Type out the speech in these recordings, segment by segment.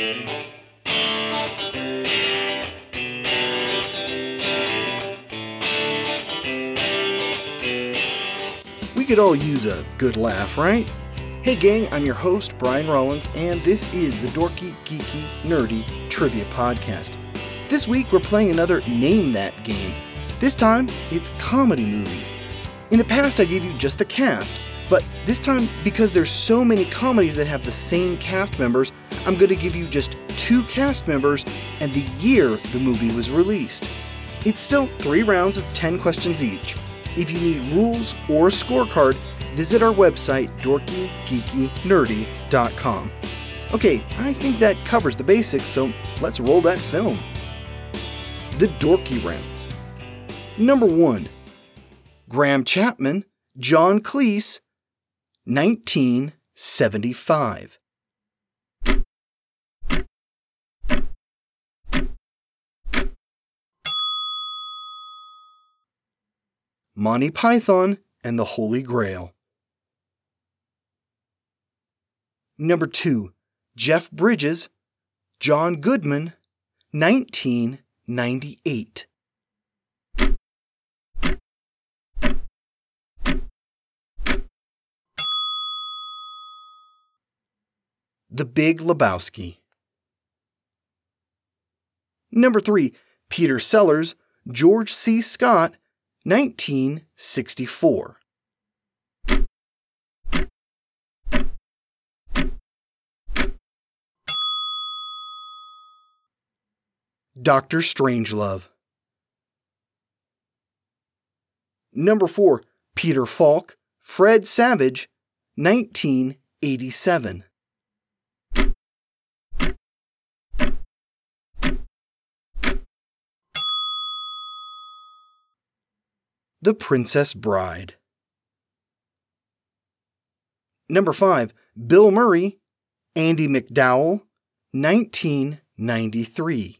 We could all use a good laugh, right? Hey gang, I'm your host, Brian Rollins, and this is the Dorky, Geeky, Nerdy Trivia Podcast. This week we're playing another Name That game. This time, it's comedy movies. In the past, I gave you just the cast, but this time, because there's so many comedies that have the same cast members, I'm going to give you just two cast members and the year the movie was released. It's still three rounds of 10 questions each. If you need rules or a scorecard, visit our website, dorkygeekynerdy.com. Okay, I think that covers the basics, so let's roll that film. The Dorky Round. Number 1. Graham Chapman, John Cleese, 1975. Monty Python and the Holy Grail. Number 2. Jeff Bridges, John Goodman, 1998. The Big Lebowski. Number 3. Peter Sellers, George C. Scott, 1964. Dr. Strangelove. Number 4. Peter Falk, Fred Savage, 1987. The Princess Bride. Number 5. Bill Murray, Andie MacDowell, 1993.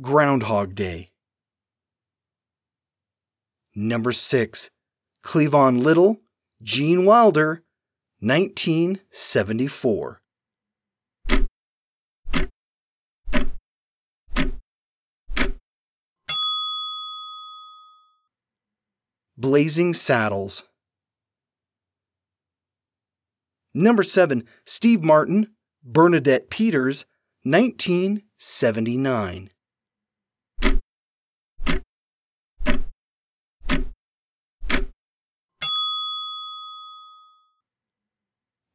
Groundhog Day. Number 6. Cleavon Little, Gene Wilder, 1974. Blazing Saddles. Number 7. Steve Martin, Bernadette Peters, 1979.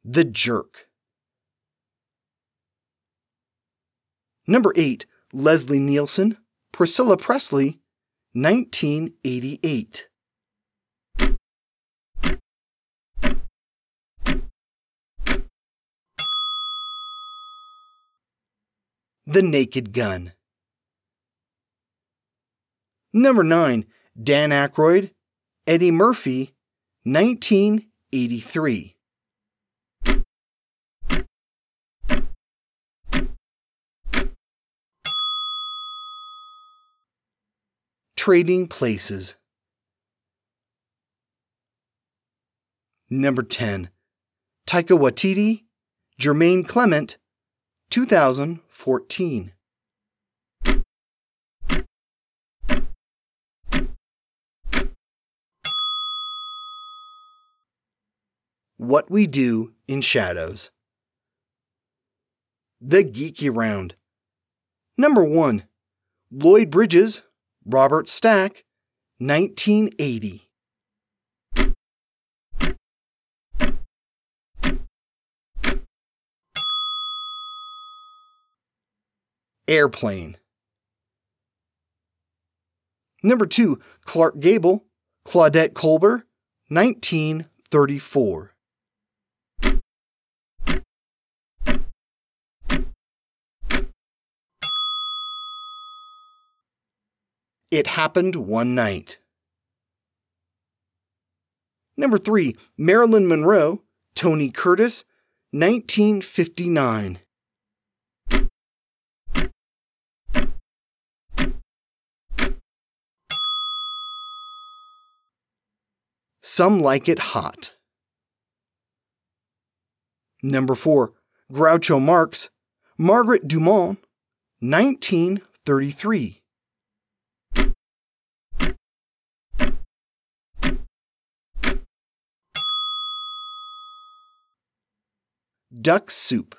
The Jerk. Number 8. Leslie Nielsen, Priscilla Presley, 1988. The Naked Gun. Number 9. Dan Aykroyd, Eddie Murphy, 1983. Trading Places. Number 10. Taika Waititi, Jermaine Clement, 2014. What We Do in Shadows. The Geeky Round. Number 1. Lloyd Bridges, Robert Stack, 1980. Airplane. Number 2. Clark Gable, Claudette Colbert, 1934. It Happened One Night. Number 3. Marilyn Monroe, Tony Curtis, 1959. Some Like It Hot. Number 4. Groucho Marx, Margaret Dumont, 1933. Duck Soup.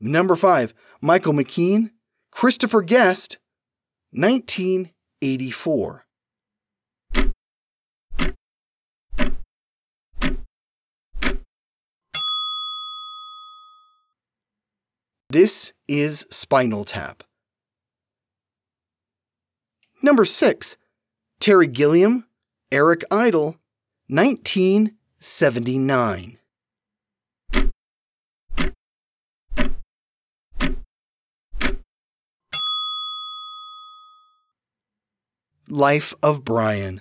Number 5. Michael McKean, Christopher Guest, 1984. This is Spinal Tap. Number 6. Terry Gilliam, Eric Idle, 1979. Life of Brian.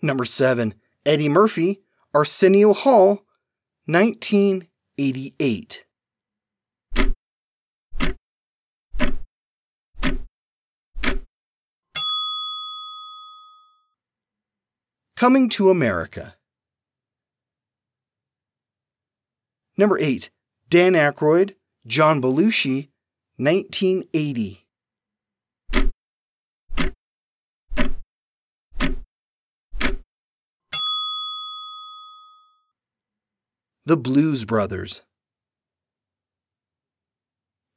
Number 7. Eddie Murphy, Arsenio Hall, 1988. Coming to America. Number 8. Dan Aykroyd, John Belushi, 1980. The Blues Brothers.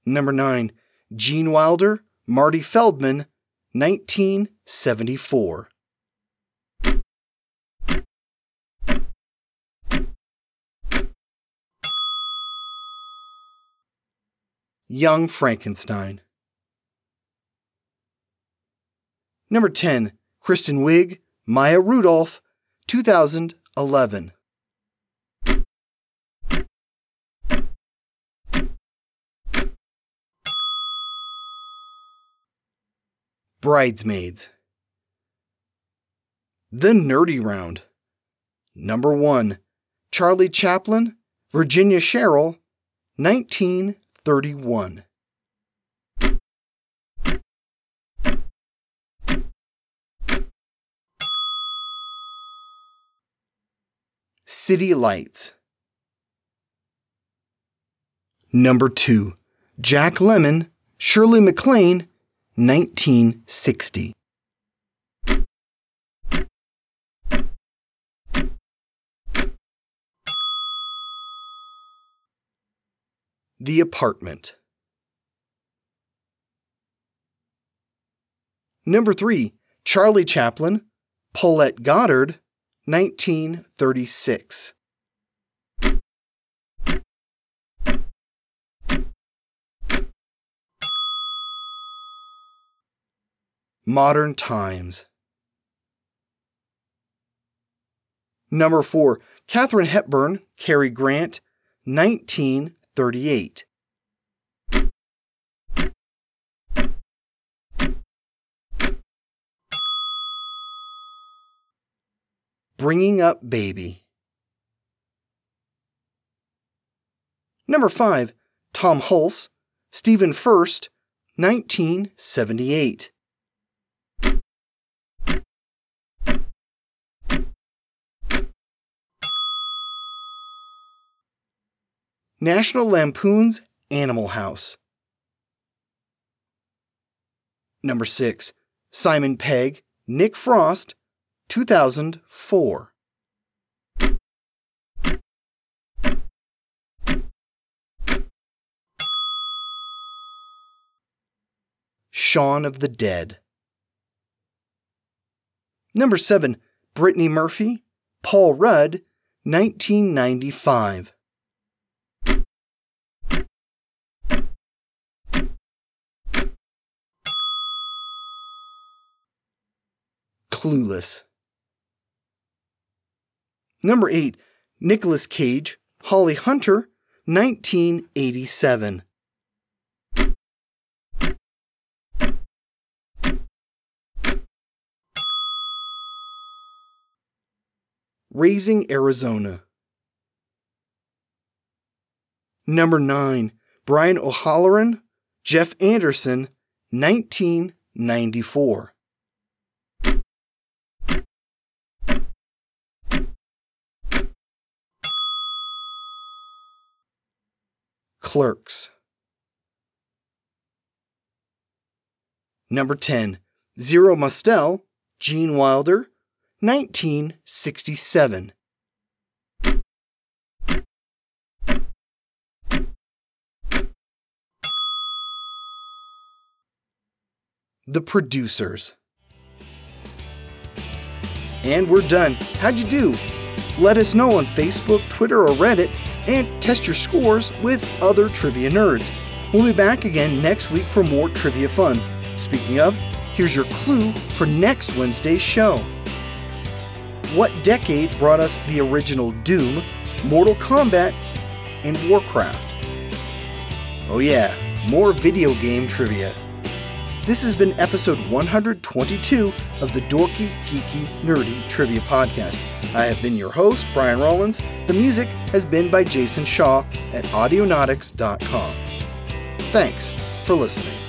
Number 9. Gene Wilder, Marty Feldman, 1974. Young Frankenstein. Number 10. Kristen Wiig, Maya Rudolph, 2011. Bridesmaids. The Nerdy Round. Number 1. Charlie Chaplin, Virginia Cherrill, 1931. City Lights. Number 2. Jack Lemmon, Shirley MacLaine, 1960. The Apartment. Number 3. Charlie Chaplin, Paulette Goddard, 1936. Modern Times. Number 4. Katharine Hepburn, Cary Grant, 1938. Bringing Up Baby. Number 5. Tom Hulce, Stephen Furst, 1978. National Lampoon's Animal House. Number 6. Simon Pegg, Nick Frost, 2004. Shaun of the Dead. Number 7. Brittany Murphy, Paul Rudd, 1995. Clueless. Number 8. Nicolas Cage, Holly Hunter, 1987. Raising Arizona. Number 9. Brian O'Halloran, Jeff Anderson, 19 Clerks. Number 10. Zero Mostel, Gene Wilder, 1967. The Producers. And we're done. How'd you do? Let us know on Facebook, Twitter, or Reddit, and test your scores with other trivia nerds. We'll be back again next week for more trivia fun. Speaking of, here's your clue for next Wednesday's show. What decade brought us the original Doom, Mortal Kombat, and Warcraft? Oh, yeah, more video game trivia. This has been episode 122 of the Dorky, Geeky, Nerdy Trivia Podcast. I have been your host, Brian Rollins. The music has been by Jason Shaw at Audionautix.com. Thanks for listening.